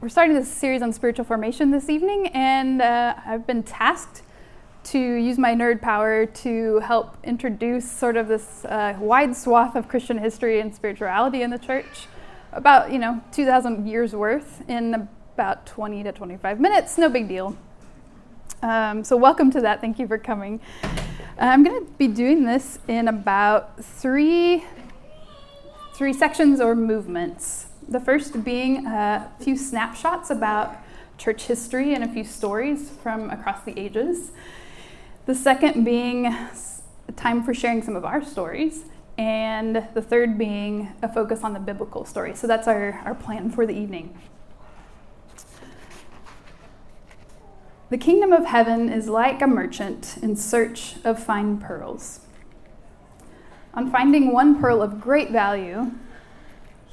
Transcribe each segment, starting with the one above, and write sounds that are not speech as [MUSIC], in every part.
we're starting this series on spiritual formation this evening, and uh, I've been tasked to use my nerd power to help introduce sort of this uh, wide swath of Christian history and spirituality in the church, about you know 2,000 years worth in about 20 to 25 minutes. No big deal. Um, so welcome to that. Thank you for coming. I'm going to be doing this in about three three sections or movements. The first being a few snapshots about church history and a few stories from across the ages. The second being a time for sharing some of our stories. And the third being a focus on the biblical story. So that's our, our plan for the evening. The kingdom of heaven is like a merchant in search of fine pearls. On finding one pearl of great value,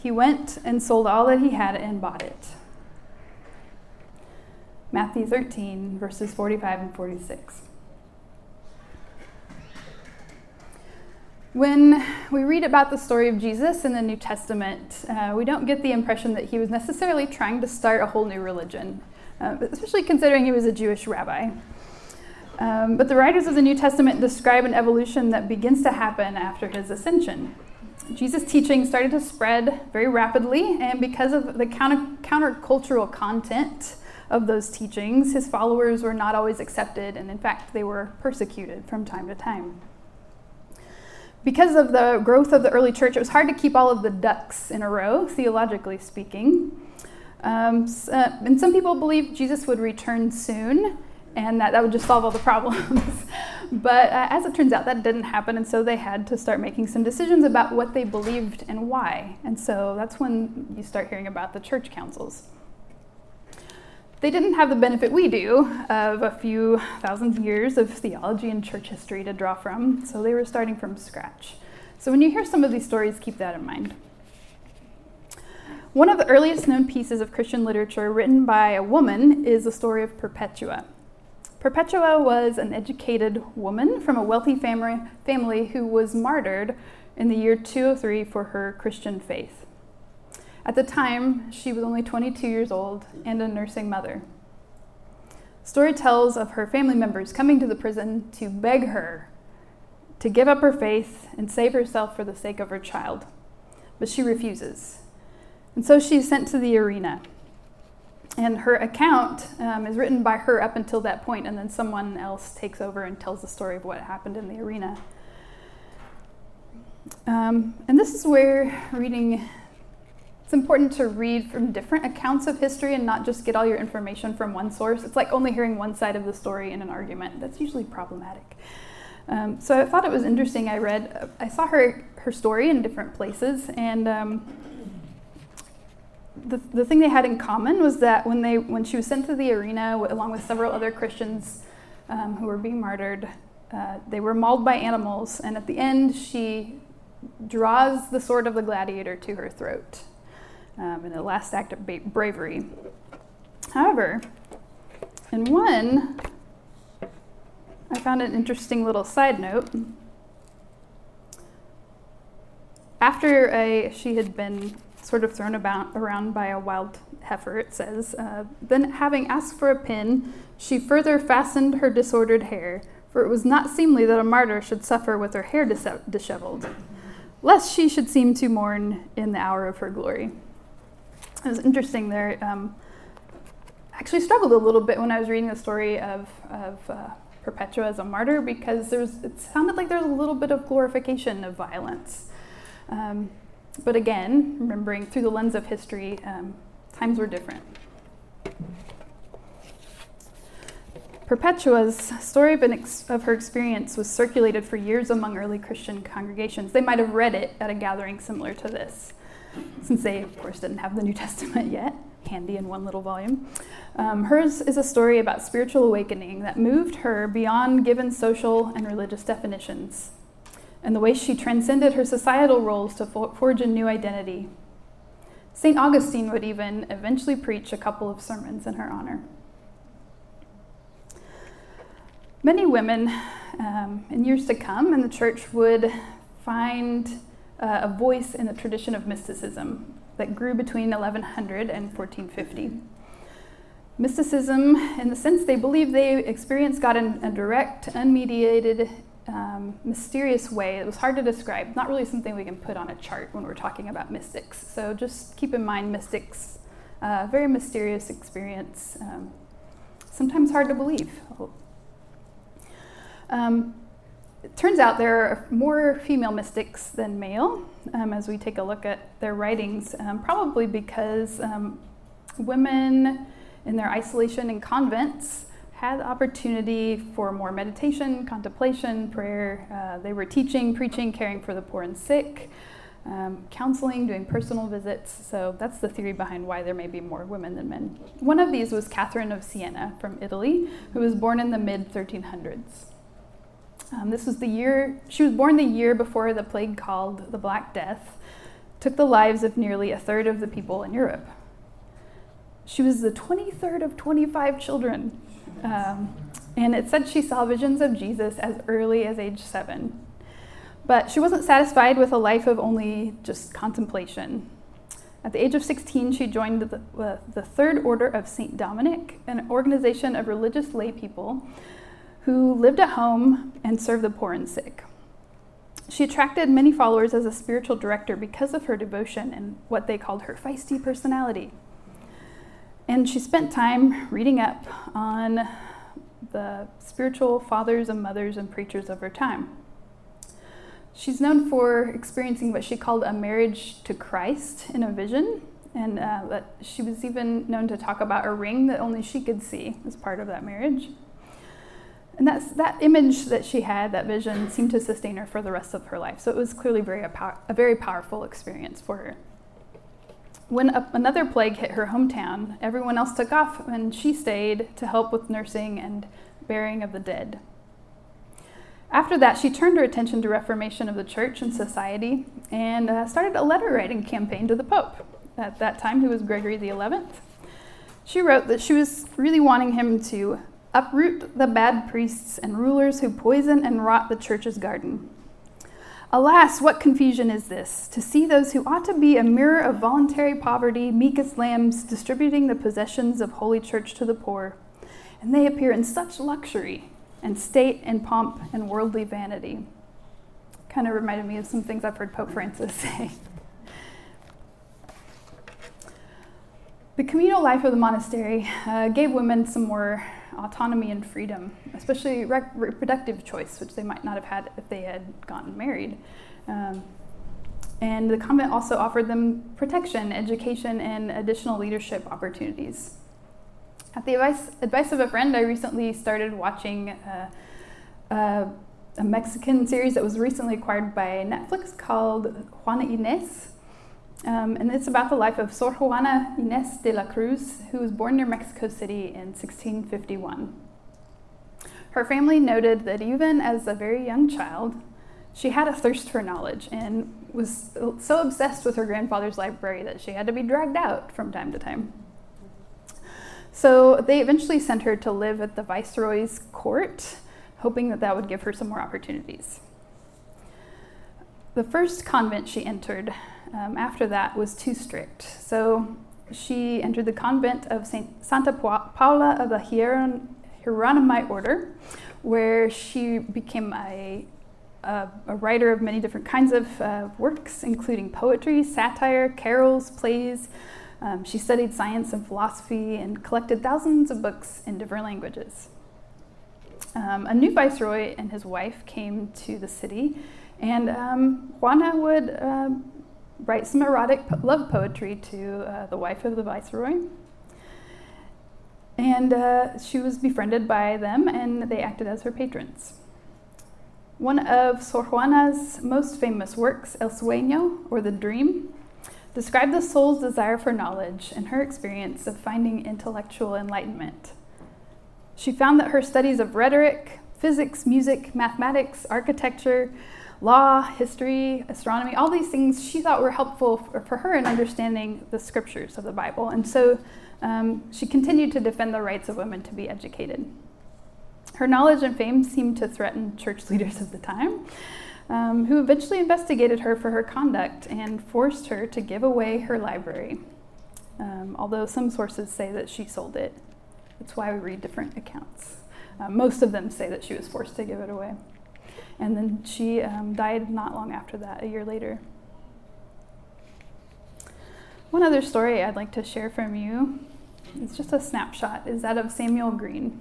he went and sold all that he had and bought it. Matthew 13, verses 45 and 46. When we read about the story of Jesus in the New Testament, uh, we don't get the impression that he was necessarily trying to start a whole new religion, uh, especially considering he was a Jewish rabbi. Um, but the writers of the New Testament describe an evolution that begins to happen after his ascension. Jesus' teaching started to spread very rapidly, and because of the counter, countercultural content of those teachings, his followers were not always accepted, and in fact, they were persecuted from time to time. Because of the growth of the early church, it was hard to keep all of the ducks in a row, theologically speaking. Um, uh, and some people believed Jesus would return soon, and that that would just solve all the problems. [LAUGHS] but uh, as it turns out, that didn't happen, and so they had to start making some decisions about what they believed and why. And so that's when you start hearing about the church councils. They didn't have the benefit we do of a few thousand years of theology and church history to draw from, so they were starting from scratch. So when you hear some of these stories, keep that in mind. One of the earliest known pieces of Christian literature written by a woman is the story of Perpetua. Perpetua was an educated woman from a wealthy family, family who was martyred in the year 203 for her Christian faith. At the time, she was only 22 years old and a nursing mother. Story tells of her family members coming to the prison to beg her to give up her faith and save herself for the sake of her child. But she refuses. And so she's sent to the arena and her account um, is written by her up until that point, and then someone else takes over and tells the story of what happened in the arena. Um, and this is where reading, it's important to read from different accounts of history and not just get all your information from one source. It's like only hearing one side of the story in an argument. That's usually problematic. Um, so I thought it was interesting. I read, I saw her her story in different places, and um, the, the thing they had in common was that when, they, when she was sent to the arena, along with several other Christians um, who were being martyred, uh, they were mauled by animals, and at the end, she draws the sword of the gladiator to her throat um, in a last act of ba- bravery. However, in one, I found an interesting little side note. After a, she had been sort of thrown about, around by a wild heifer, it says. Uh, then, having asked for a pin, she further fastened her disordered hair, for it was not seemly that a martyr should suffer with her hair disheveled, lest she should seem to mourn in the hour of her glory. It was interesting there. Um, actually struggled a little bit when I was reading the story of, of uh, Perpetua as a martyr because there was, it sounded like there was a little bit of glorification of violence. Um, but again, remembering through the lens of history, um, times were different. Perpetua's story of, ex- of, her experience was circulated for years among early Christian congregations. They might have read it at a gathering similar to this, since they, of course, didn't have the New [LAUGHS] Testament yet, handy in one little volume. Um, hers is a story about spiritual awakening that moved her beyond given social and religious definitions and the way she transcended her societal roles to forge a new identity. St. Augustine would even eventually preach a couple of sermons in her honor. Many women um, in years to come in the church would find uh, a voice in the tradition of mysticism that grew between 1100 and 1450. mysticism in the sense they believe they experience God in a direct, unmediated, um, mysterious way. It was hard to describe, not really something we can put on a chart when we're talking about mystics. So just keep in mind mystics, uh, very mysterious experience, um, sometimes hard to believe. Um, it turns out there are more female mystics than male um, as we take a look at their writings, um, probably because um, women in their isolation in convents had opportunity for more meditation, contemplation, prayer. Uh, they were teaching, preaching, caring for the poor and sick, um, counseling, doing personal visits. So that's the theory behind why there may be more women than men. One of these was Catherine of Siena from Italy, who was born in the mid 1300s. Um, this was the year, she was born the year before the plague called the Black Death took the lives of nearly a third of the people in Europe. She was the 23rd of 25 children. Um, and it said she saw visions of Jesus as early as age seven. But she wasn't satisfied with a life of only just contemplation. At the age of 16, she joined the, uh, the Third Order of St. Dominic, an organization of religious lay people who lived at home and served the poor and sick. She attracted many followers as a spiritual director because of her devotion and what they called her feisty personality. And she spent time reading up on the spiritual fathers and mothers and preachers of her time. She's known for experiencing what she called a marriage to Christ in a vision, and uh, she was even known to talk about a ring that only she could see as part of that marriage. And that's, that image that she had, that vision, seemed to sustain her for the rest of her life. So it was clearly very, a, a very powerful experience for her. When a, another plague hit her hometown, everyone else took off and she stayed to help with nursing and burying of the dead. After that, she turned her attention to reformation of the church and society and uh, started a letter writing campaign to the Pope. At that time, he was Gregory XI. She wrote that she was really wanting him to uproot the bad priests and rulers who poison and rot the church's garden. Alas, what confusion is this, to see those who ought to be a mirror of voluntary poverty, meek as lambs, distributing the possessions of Holy Church to the poor, and they appear in such luxury and state and pomp and worldly vanity. Kind of reminded me of some things I've heard Pope Francis [LAUGHS] say. The communal life of the monastery uh, gave women some more autonomy and freedom, especially rec- reproductive choice, which they might not have had if they had gotten married. Um, and the convent also offered them protection, education, and additional leadership opportunities. At the advice, advice of a friend, I recently started watching uh, uh, a Mexican series that was recently acquired by Netflix called Juana Inés. Um, and it's about the life of Sor Juana Inés de la Cruz, who was born near Mexico City in 1651. Her family noted that even as a very young child, she had a thirst for knowledge and was so obsessed with her grandfather's library that she had to be dragged out from time to time. So they eventually sent her to live at the viceroy's court, hoping that that would give her some more opportunities. The first convent she entered um, after that was too strict. So she entered the convent of Saint Santa Paula of the Hieron, Hieronymite order, where she became a, a, a, writer of many different kinds of uh, works, including poetry, satire, carols, plays. Um, she studied science and philosophy and collected thousands of books in different languages. Um, a new viceroy and his wife came to the city, and um, Juana would uh, write some erotic po- love poetry to uh, the wife of the viceroy. And uh, she was befriended by them, and they acted as her patrons. One of Sor Juana's most famous works, El Sueño, or The Dream, described the soul's desire for knowledge and her experience of finding intellectual enlightenment. She found that her studies of rhetoric, physics, music, mathematics, architecture, law, history, astronomy, all these things she thought were helpful for, for her in understanding the scriptures of the Bible. And so um, she continued to defend the rights of women to be educated. Her knowledge and fame seemed to threaten church [LAUGHS] leaders of the time, um, who eventually investigated her for her conduct and forced her to give away her library, um, although some sources say that she sold it. That's why we read different accounts. Uh, most of them say that she was forced to give it away. And then she um, died not long after that, a year later. One other story I'd like to share from you, it's just a snapshot, is that of Samuel Green.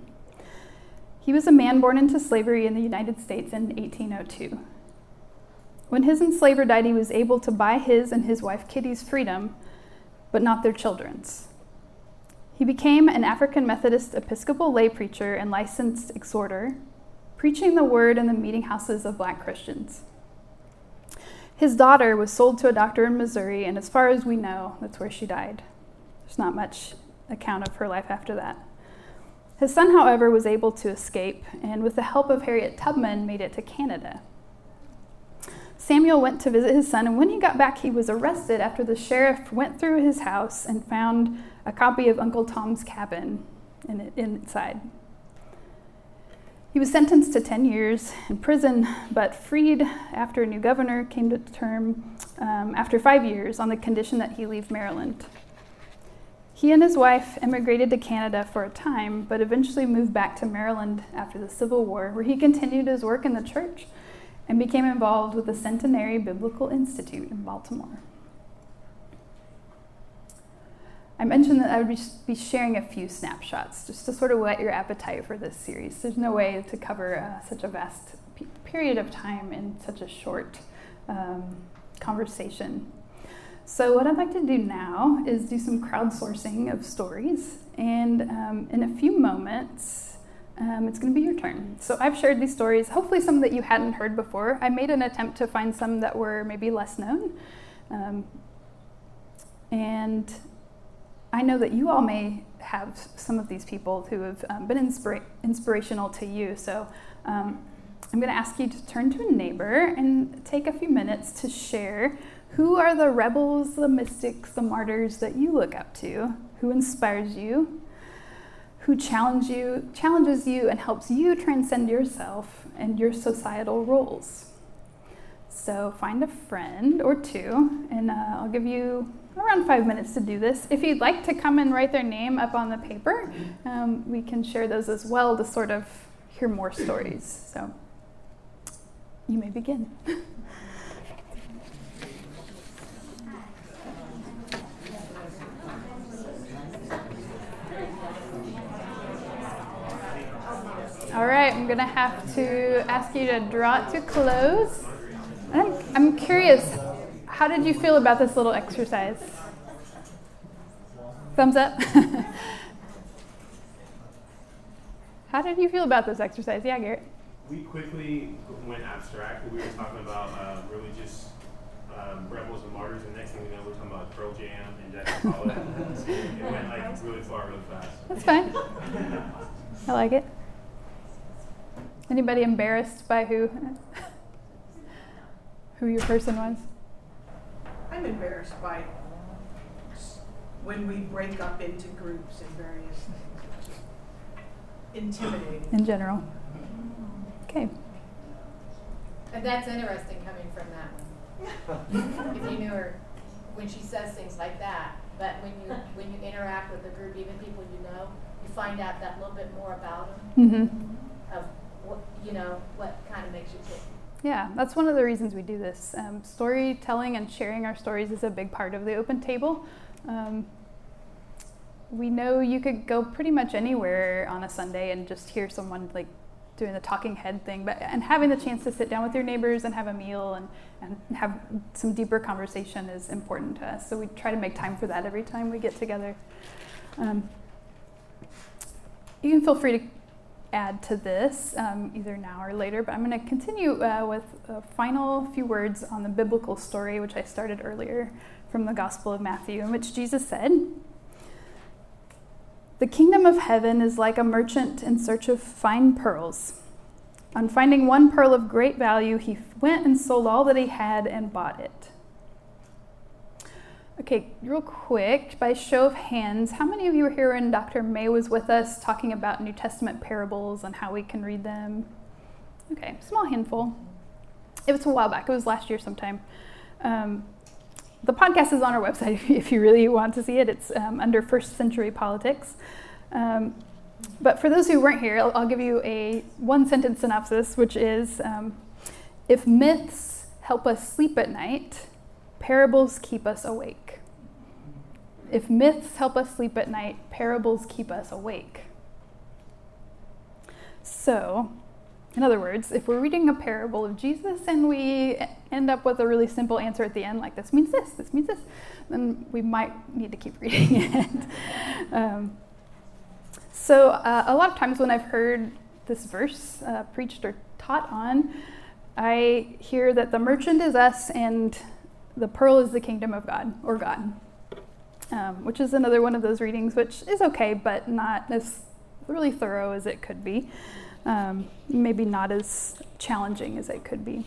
He was a man born into slavery in the United States in 1802. When his enslaver died, he was able to buy his and his wife Kitty's freedom, but not their children's. He became an African Methodist Episcopal lay preacher and licensed exhorter, preaching the word in the meeting houses of black Christians. His daughter was sold to a doctor in Missouri, and as far as we know, that's where she died. There's not much account of her life after that. His son, however, was able to escape, and with the help of Harriet Tubman, made it to Canada. Samuel went to visit his son, and when he got back, he was arrested after the sheriff went through his house and found a copy of Uncle Tom's Cabin in inside. He was sentenced to 10 years in prison, but freed after a new governor came to term um, after five years on the condition that he leave Maryland. He and his wife emigrated to Canada for a time, but eventually moved back to Maryland after the Civil War, where he continued his work in the church and became involved with the Centenary Biblical Institute in Baltimore. I mentioned that I would be sharing a few snapshots just to sort of whet your appetite for this series. There's no way to cover uh, such a vast period of time in such a short um, conversation. So, what I'd like to do now is do some crowdsourcing of stories, and um, in a few moments, um, it's going to be your turn. So I've shared these stories, hopefully some that you hadn't heard before. I made an attempt to find some that were maybe less known. Um, and I know that you all may have some of these people who have um, been inspira- inspirational to you. So um, I'm going to ask you to turn to a neighbor and take a few minutes to share who are the rebels, the mystics, the martyrs that you look up to, who inspires you, who challenge you, challenges you and helps you transcend yourself and your societal roles. So find a friend or two, and uh, I'll give you around five minutes to do this. If you'd like to come and write their name up on the paper, um, we can share those as well to sort of hear more stories. So you may begin. [LAUGHS] All right, I'm going to have to ask you to draw it to close. I'm, I'm curious, how did you feel about this little exercise? Thumbs up? [LAUGHS] how did you feel about this exercise? Yeah, Garrett. We quickly went abstract. We were talking about uh, religious um, rebels and martyrs, and next thing we know, we're talking about Pearl Jam and Jackson Pollock. [LAUGHS] it went like really far, really fast. That's fine. I like it. Anybody embarrassed by who [LAUGHS] who your person was? I'm embarrassed by when we break up into groups and various things. Intimidating. In general. Okay. And that's interesting coming from that one. if you knew her when she says things like that, but when you when you interact with the group, even people you know, you find out that little bit more about them. Mm-hmm. Of what, you know, what kind of makes you tick. Yeah, that's one of the reasons we do this. Um, storytelling and sharing our stories is a big part of the open table. Um, we know you could go pretty much anywhere on a Sunday and just hear someone like doing the talking head thing, but and having the chance to sit down with your neighbors and have a meal and, and have some deeper conversation is important to us. So we try to make time for that every time we get together. Um, you can feel free to add to this um, either now or later, but I'm going to continue uh, with a final few words on the biblical story, which I started earlier from the Gospel of Matthew, in which Jesus said, The kingdom of heaven is like a merchant in search of fine pearls. On finding one pearl of great value, he went and sold all that he had and bought it. Okay, real quick, by show of hands, how many of you were here when Dr. May was with us talking about New Testament parables and how we can read them? Okay, small handful. It was a while back, it was last year sometime. Um, the podcast is on our website [LAUGHS] if you really want to see it. It's um, under First Century Politics. Um, But for those who weren't here, I'll, I'll give you a one sentence synopsis, which is um, If myths help us sleep at night, parables keep us awake. If myths help us sleep at night, parables keep us awake. So, in other words, if we're reading a parable of Jesus and we end up with a really simple answer at the end, like this means this, this means this, then we might need to keep [LAUGHS] reading it. um, so, uh, a lot of times when I've heard this verse uh, preached or taught on, I hear that the merchant is us and the pearl is the kingdom of God or God, um, which is another one of those readings, which is okay, but not as really thorough as it could be. Um, maybe not as challenging as it could be.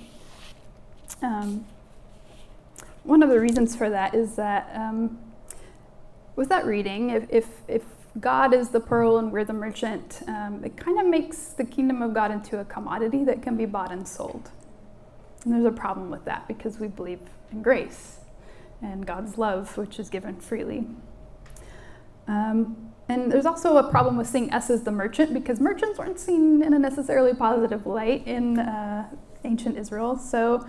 Um, one of the reasons for that is that um, with that reading, if, if, if, God is the pearl and we're the merchant, um, it kind of makes the kingdom of God into a commodity that can be bought and sold. And there's a problem with that because we believe in grace and God's love, which is given freely. Um, and there's also a problem with seeing us as the merchant because merchants weren't seen in a necessarily positive light in uh, ancient Israel. So,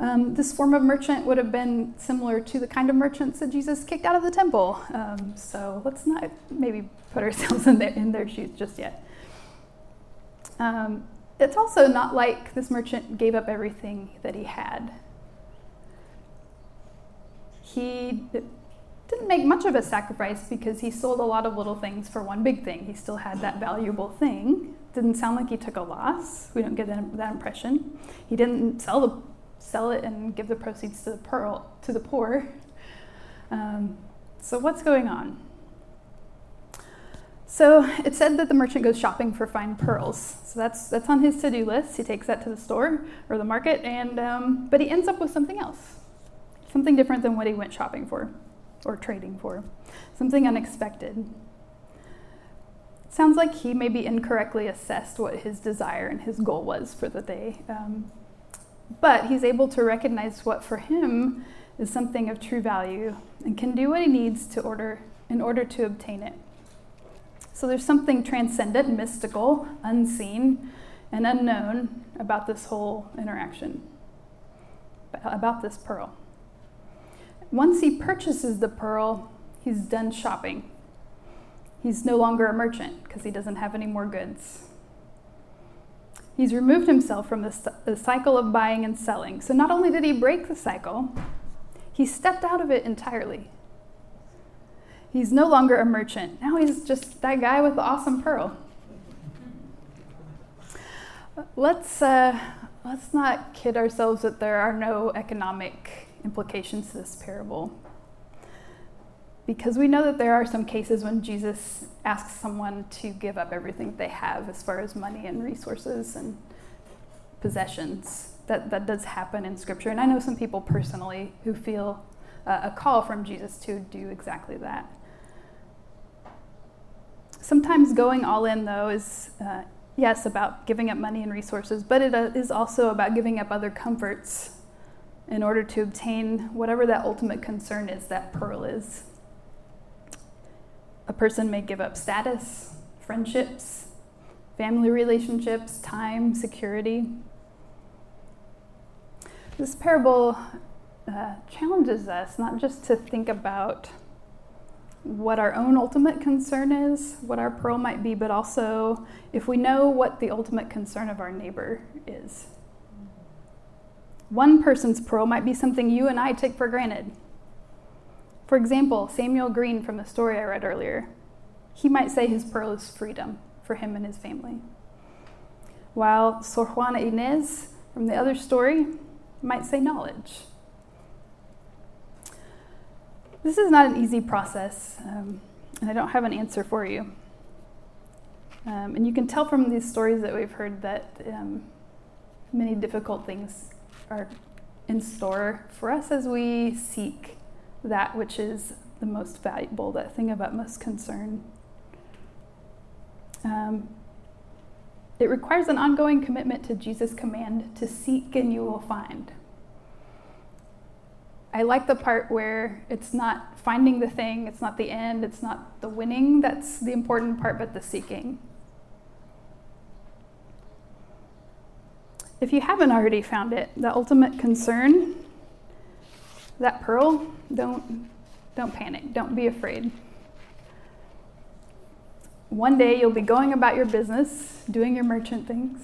um, this form of merchant would have been similar to the kind of merchants that Jesus kicked out of the temple. Um, so, let's not maybe put ourselves [LAUGHS] in their, in their shoes just yet. Um, it's also not like this merchant gave up everything that he had. He didn't make much of a sacrifice because he sold a lot of little things for one big thing. He still had that valuable thing. Didn't sound like he took a loss. We don't get that, that impression. He didn't sell the sell it and give the proceeds to the pearl to the poor. Um, so what's going on? So it said that the merchant goes shopping for fine pearls. So that's that's on his to-do list. He takes that to the store or the market, and um, but he ends up with something else, something different than what he went shopping for or trading for, something unexpected. Sounds like he maybe incorrectly assessed what his desire and his goal was for the day. Um, but he's able to recognize what for him is something of true value and can do what he needs to order in order to obtain it. So there's something transcendent, mystical, unseen, and unknown about this whole interaction, about this pearl. Once he purchases the pearl, he's done shopping. He's no longer a merchant because he doesn't have any more goods. He's removed himself from the, the, cycle of buying and selling. So not only did he break the cycle, he stepped out of it entirely. He's no longer a merchant. Now he's just that guy with the awesome pearl. Let's, uh, let's not kid ourselves that there are no economic implications to this parable. Because we know that there are some cases when Jesus asks someone to give up everything they have as far as money and resources and possessions. That, that does happen in Scripture. And I know some people personally who feel uh, a call from Jesus to do exactly that. Sometimes going all in, though, is uh, yes, about giving up money and resources, but it uh, also about giving up other comforts in order to obtain whatever that ultimate concern is that pearl is. A person may give up status, friendships, family relationships, time, security. This parable uh, challenges us not just to think about what our own ultimate concern is, what our pearl might be, but also if we know what the ultimate concern of our neighbor is. One person's pearl might be something you and I take for granted. For example, Samuel Green from the story I read earlier, he might say his pearl is freedom for him and his family. While Sor Juana Inez from the other story might say knowledge. This is not an easy process, um, and I don't have an answer for you. Um, and you can tell from these stories that we've heard that um, many difficult things are in store for us as we seek that which is the most valuable, that thing of utmost concern. Um, it requires an ongoing commitment to Jesus' command to seek and you will find. I like the part where it's not finding the thing, it's not the end, it's not the winning that's the important part, but the seeking. If you haven't already found it, the ultimate concern, that pearl, don't, don't panic, don't be afraid. One day you'll be going about your business, doing your merchant things,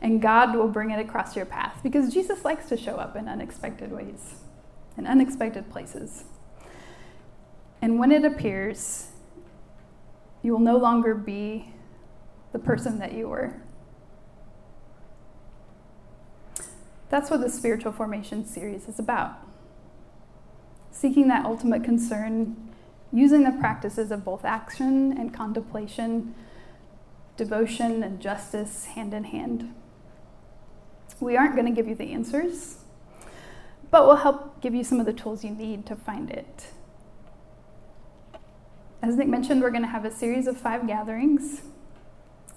and God will bring it across your path because Jesus likes to show up in unexpected ways, in unexpected places. And when it appears, you will no longer be the person that you were. That's what the spiritual formation series is about. Seeking that ultimate concern using the practices of both action and contemplation, devotion and justice hand in hand. We aren't going to give you the answers, but we'll help give you some of the tools you need to find it. As Nick mentioned, we're going to have a series of five gatherings.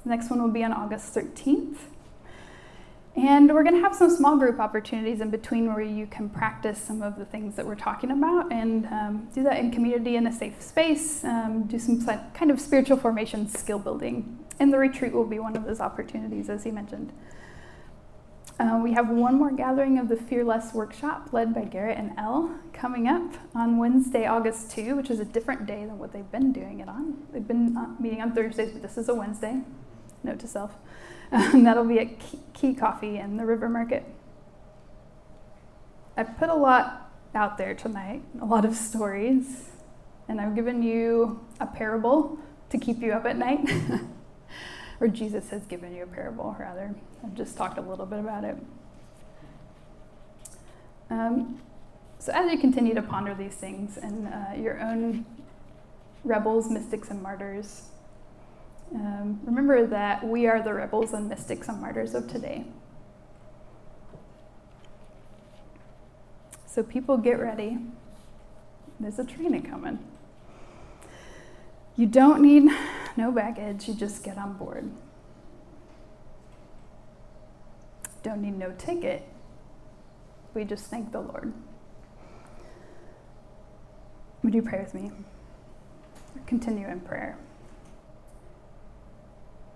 The next one will be on August 13th. And we're going to have some small group opportunities in between where you can practice some of the things that we're talking about and um, do that in community in a safe space, um, do some kind of spiritual formation skill building. And the retreat will be one of those opportunities, as he mentioned. Uh, we have one more gathering of the Fearless workshop led by Garrett and Elle coming up on Wednesday, August 2, which is a different day than what they've been doing it on. They've been uh, meeting on Thursdays, but this is a Wednesday. Note to self. [LAUGHS] Um, that'll be at Quay Coffee in the River Market. I've put a lot out there tonight, a lot of stories, and I've given you a parable to keep you up at night. [LAUGHS] or Jesus has given you a parable, rather. I've just talked a little bit about it. Um, so, as you continue to ponder these things and uh, your own rebels, mystics, and martyrs, um, remember that we are the rebels and mystics and martyrs of today. So, people get ready. There's a train coming. You don't need no baggage, you just get on board. Don't need no ticket. We just thank the Lord. Would you pray with me? Continue in prayer.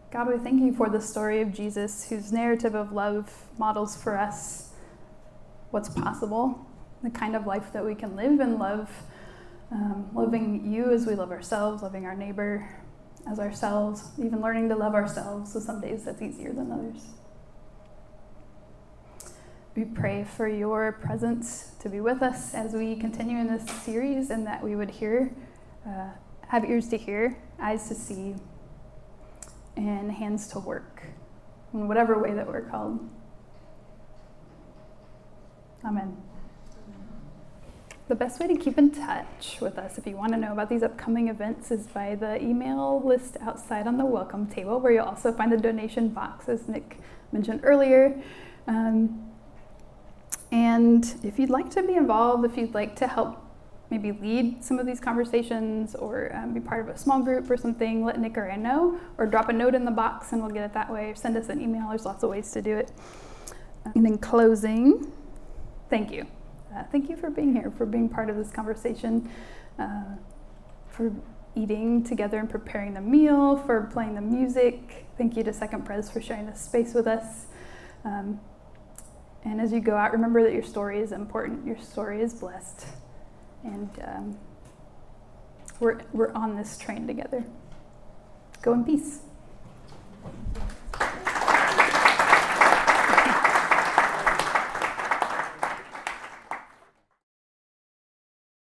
God, we thank you for the story of Jesus, whose narrative of love models for us what's possible, the kind of life that we can live and love, um, loving you as we love ourselves, loving our neighbor as ourselves, even learning to love ourselves. So some days that's easier than others. We pray for your presence to be with us as we continue in this series and that we would hear, uh, have ears to hear, eyes to see, and hands to work in whatever way that we're called. Amen. The best way to keep in touch with us, if you want to know about these upcoming events, is by the email list outside on the welcome table, where you'll also find the donation box, as Nick mentioned earlier. Um, and if you'd like to be involved, if you'd like to help maybe lead some of these conversations or um, be part of a small group or something, let Nick or I know, or drop a note in the box and we'll get it that way, or send us an email. There's lots of ways to do it. And in closing, thank you. Uh, thank you for being here, for being part of this conversation, uh, for eating together and preparing the meal, for playing the music. Thank you to Second Pres for sharing this space with us. Um, and as you go out, remember that your story is important, your story is blessed and um, we're, we're on this train together. Go in peace.